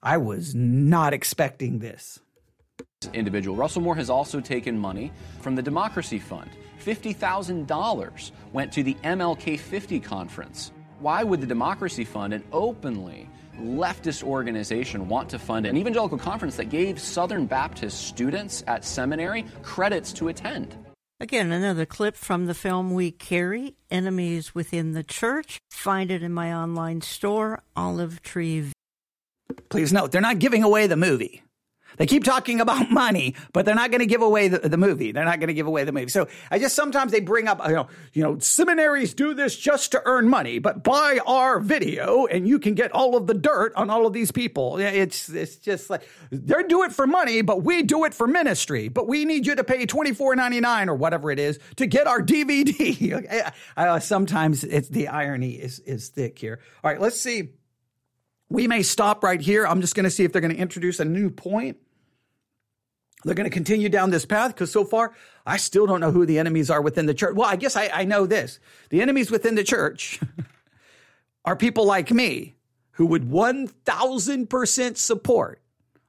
I was not expecting this. Individual. Russell Moore has also taken money from the Democracy Fund. $50,000 went to the MLK 50 conference. Why would the Democracy Fund, an openly leftist organization, want to fund an evangelical conference that gave Southern Baptist students at seminary credits to attend? Again, another clip from the film We Carry Enemies Within the Church. Find it in my online store, Olive Tree Please note, they're not giving away the movie. They keep talking about [LAUGHS] money, but they're not going to give away the, the movie. They're not going to give away the movie. So I just sometimes they bring up, you know, you know, seminaries do this just to earn money, but buy our video and you can get all of the dirt on all of these people. It's it's just like they do it for money, but we do it for ministry. But we need you to pay twenty four ninety nine or whatever it is to get our DVD. [LAUGHS] sometimes it's the irony is is thick here. All right, let's see. We may stop right here. I'm just going to see if they're going to introduce a new point. They're going to continue down this path because so far I still don't know who the enemies are within the church. Well, I guess I, I know this. The enemies within the church [LAUGHS] are people like me who would 1000% support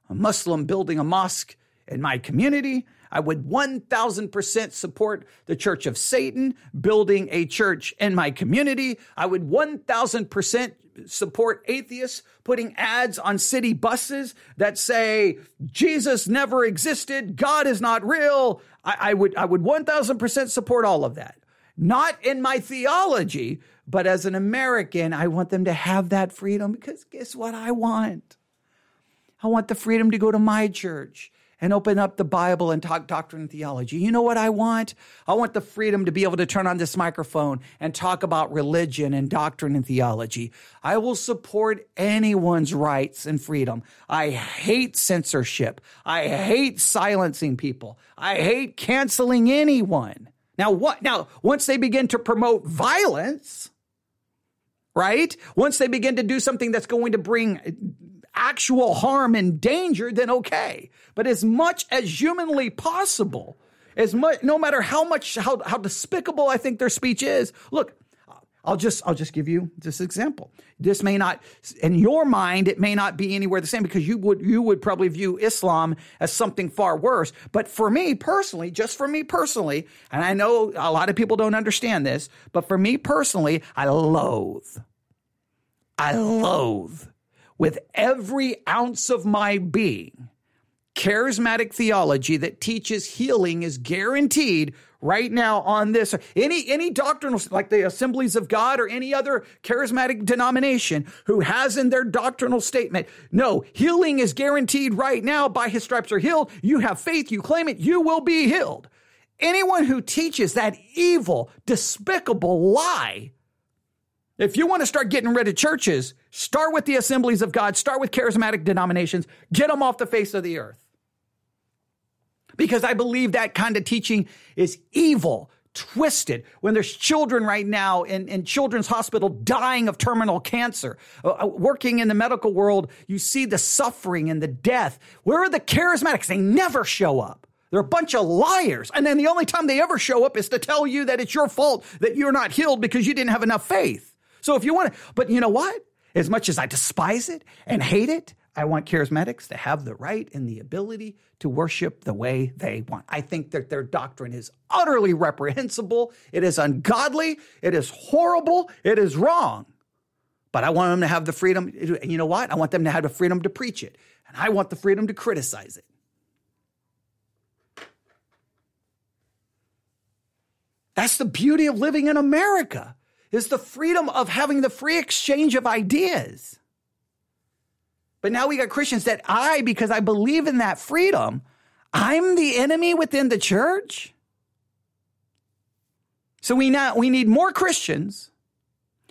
a Muslim building a mosque in my community. I would 1000% support the Church of Satan building a church in my community. I would 1000% support atheists putting ads on city buses that say Jesus never existed, God is not real. I, I would I would 1000% support all of that. Not in my theology, but as an American, I want them to have that freedom because guess what I want? I want the freedom to go to my church and open up the Bible and talk doctrine and theology. You know what I want? I want the freedom to be able to turn on this microphone and talk about religion and doctrine and theology. I will support anyone's rights and freedom. I hate censorship. I hate silencing people. I hate canceling anyone. Now what now once they begin to promote violence, right? Once they begin to do something that's going to bring actual harm and danger, then okay. But as much as humanly possible, as much, no matter how much, how, how despicable I think their speech is, look, I'll just, I'll just give you this example. This may not, in your mind, it may not be anywhere the same because you would, you would probably view Islam as something far worse. But for me personally, just for me personally, and I know a lot of people don't understand this, but for me personally, I loathe, I loathe with every ounce of my being charismatic theology that teaches healing is guaranteed right now on this any any doctrinal like the assemblies of god or any other charismatic denomination who has in their doctrinal statement no healing is guaranteed right now. By his stripes are healed. You have faith. You claim it. You will be healed. Anyone who teaches that evil despicable lie if you want to start getting rid of churches, start with the assemblies of God, start with charismatic denominations, get them off the face of the earth. Because I believe that kind of teaching is evil, twisted. When there's children right now in, in children's hospital dying of terminal cancer, uh, uh working in the medical world, you see the suffering and the death. Where are the charismatics? They never show up. They're a bunch of liars. And then the only time they ever show up is to tell you that it's your fault that you're not healed because you didn't have enough faith. So if you want to, but you know what? As much as I despise it and hate it, I want charismatics to have the right and the ability to worship the way they want. I think that their doctrine is utterly reprehensible. It is ungodly. It is horrible. It is wrong. But I want them to have the freedom. You know what? I want them to have the freedom to preach it. And I want the freedom to criticize it. That's the beauty of living in America is the freedom of having the free exchange of ideas. But now we got Christians that I, because I believe in that freedom, I'm the enemy within the church. So we now we need more Christians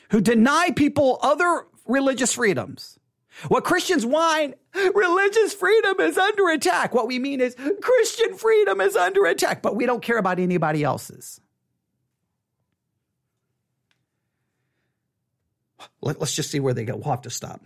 who deny people other religious freedoms. What Christians whine, religious freedom is under attack. What we mean is Christian freedom is under attack, but we don't care about anybody else's. Let, us just see where they go. We'll have to stop.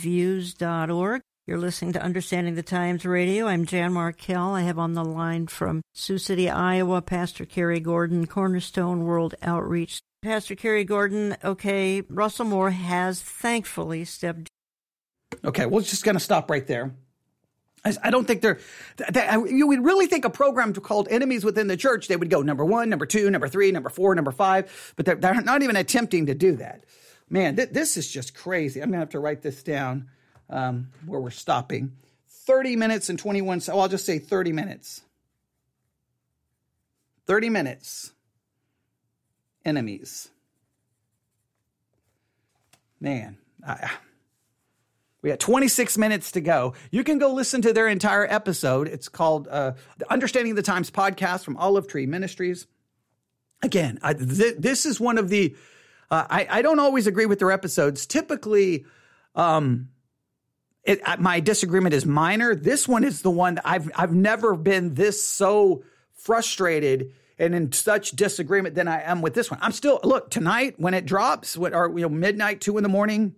Views.org. You're listening to Understanding the Times Radio. I'm Jan Markell. I have on the line from Sioux City, Iowa, Pastor Cary Gordon, Cornerstone World Outreach. Pastor Cary Gordon, okay, Russell Moore has thankfully stepped. Okay, we're just going to stop right there. I don't think they're. you would really think a program called Enemies Within the Church, they would go number one, number two, number three, number four, number five, but they're, they're not even attempting to do that man, th- this is just crazy. I'm going to have to write this down um, where we're stopping. 30 minutes and 21 so I'll just say 30 minutes. 30 minutes. Enemies. Man, I, We got 26 minutes to go. You can go listen to their entire episode. It's called uh, the Understanding the Times podcast from Olive Tree Ministries. Again, I, th- this is one of the, uh, I, I, don't always agree with their episodes. Typically, um, it, my disagreement is minor. This one is the one I've, I've never been this so frustrated and in such disagreement than I am with this one. I'm still, look, tonight when it drops, or you know, midnight, two in the morning,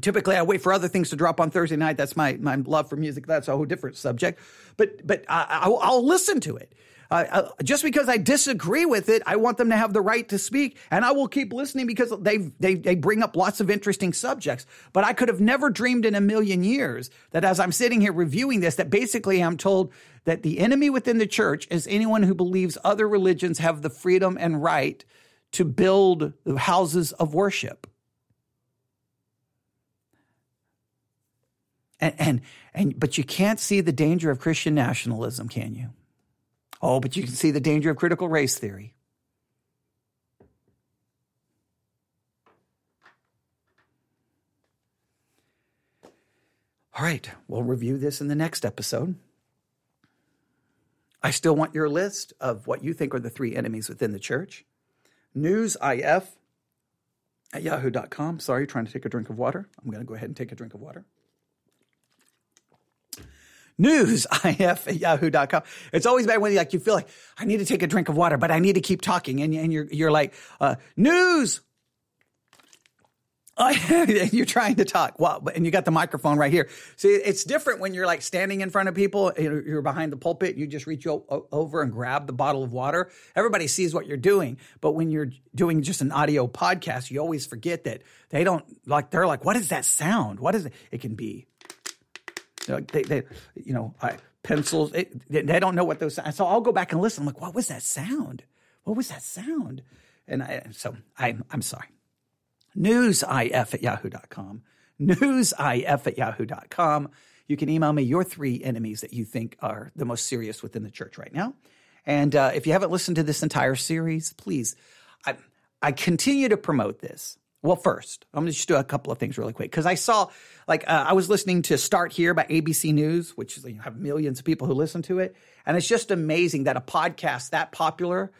Typically, I wait for other things to drop on Thursday night. That's my my love for music. That's a whole different subject. But but I, will listen to it. Uh, just because I disagree with it, I want them to have the right to speak, and I will keep listening because they they they bring up lots of interesting subjects. But I could have never dreamed in a million years that as I'm sitting here reviewing this, that basically I'm told that the enemy within the church is anyone who believes other religions have the freedom and right to build houses of worship. And, and, and, but you can't see the danger of Christian nationalism, can you? Oh, but you can see the danger of critical race theory. All right, we'll review this in the next episode. I still want your list of what you think are the three enemies within the church. Newsif at yahoo.com. Sorry, trying to take a drink of water. I'm going to go ahead and take a drink of water newsif [LAUGHS] at yahoo.com. It's always bad when you like you feel like I need to take a drink of water, but I need to keep talking, and, and you're you're like uh, news. [LAUGHS] You're trying to talk. And you got the microphone right here. See, it's different when you're like standing in front of people. You're behind the pulpit. You just reach over and grab the bottle of water. Everybody sees what you're doing. But when you're doing just an audio podcast, you always forget that they don't like. They're like, "What is that sound? What is it?" It can be they, they you know, I, pencils. They don't know what those. So I'll go back and listen. I'm like, what was that sound? What was that sound? And I, so I'm, I'm sorry. Newsif at yahoo.com. Newsif at yahoo.com. You can email me your three enemies that you think are the most serious within the church right now. And uh, if you haven't listened to this entire series, please, I, I continue to promote this. Well, first, I'm going to just do a couple of things really quick because I saw, like, uh, I was listening to Start Here by ABC News, which you know, have millions of people who listen to it, and it's just amazing that a podcast that popular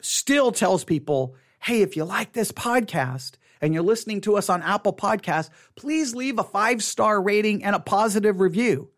still tells people, "Hey, if you like this podcast and you're listening to us on Apple Podcasts, please leave a five star rating and a positive review."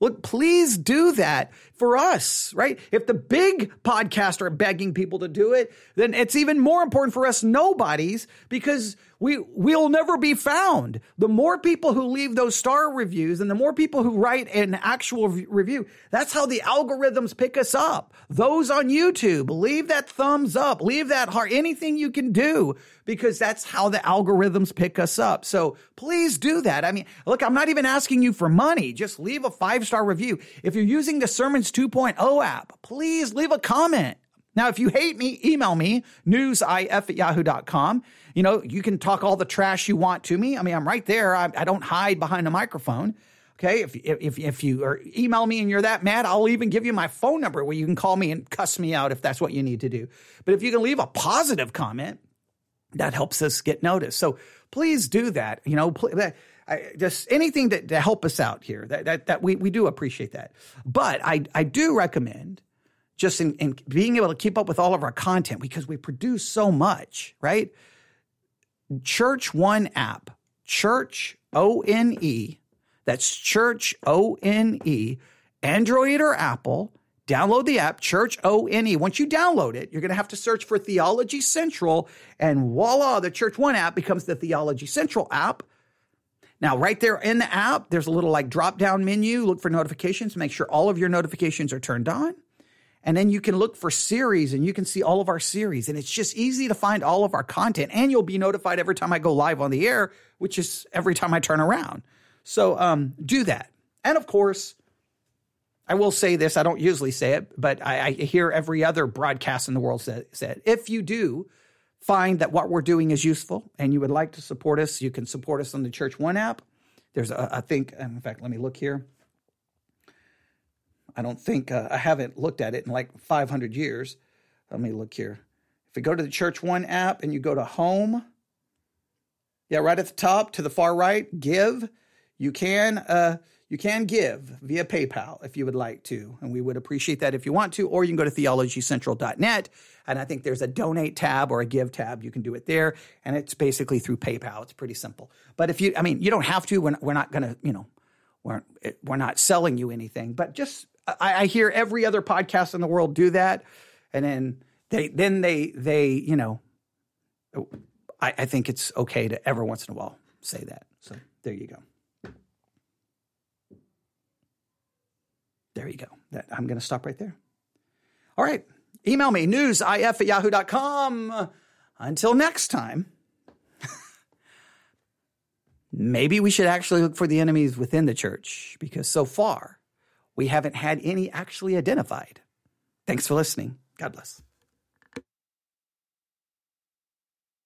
Look, please do that for us, right? If the big podcasts are begging people to do it, then it's even more important for us nobodies because we we'll never be found. The more people who leave those star reviews and the more people who write an actual review, that's how the algorithms pick us up. Those on YouTube, leave that thumbs up, leave that heart, anything you can do because that's how the algorithms pick us up. So please do that. I mean, look, I'm not even asking you for money. Just leave a five star review. If you're using the Sermons 2.0 app, please leave a comment. Now, if you hate me, email me, newsif at yahoo.com. You know, you can talk all the trash you want to me. I mean, I'm right there. I, I don't hide behind a microphone. Okay, if if if you or email me and you're that mad, I'll even give you my phone number where you can call me and cuss me out if that's what you need to do. But if you can leave a positive comment, that helps us get noticed. So please do that. You know, I, just anything to, to help us out here. That that, that we we do appreciate that. But I I do recommend just in, in being able to keep up with all of our content because we produce so much, right? Church One app, Church O N E, that's Church O N E, Android or Apple. Download the app, Church O N E. Once you download it, you're going to have to search for Theology Central, and voila, the Church One app becomes the Theology Central app. Now, right there in the app, there's a little like drop down menu. Look for notifications. Make sure all of your notifications are turned on. And then you can look for series and you can see all of our series. And it's just easy to find all of our content. And you'll be notified every time I go live on the air, which is every time I turn around. So um, do that. And of course, I will say this. I don't usually say it, but I, I hear every other broadcast in the world it. If you do find that what we're doing is useful and you would like to support us, you can support us on the Church One app. There's, a, I think, in fact, let me look here. I don't think uh, I haven't looked at it in like 500 years. Let me look here. If you go to the Church One app and you go to Home, Yeah, right at the top to the far right, give. You can uh, you can give via PayPal if you would like to, and we would appreciate that if you want to. Or you can go to theologycentral.net, and I think there's a donate tab or a give tab. You can do it there, and it's basically through PayPal. It's pretty simple. But if you, I mean, you don't have to. We're not, we're not going to, you know, we're we're not selling you anything. But just I, I hear every other podcast in the world do that, and then they then they they you know I, I think it's okay to every once in a while say that. So there you go. There you go. That, I'm going to stop right there. All right. Email me, newsif at yahoo.com. Until next time, [LAUGHS] maybe we should actually look for the enemies within the church because so far we haven't had any actually identified. Thanks for listening. God bless.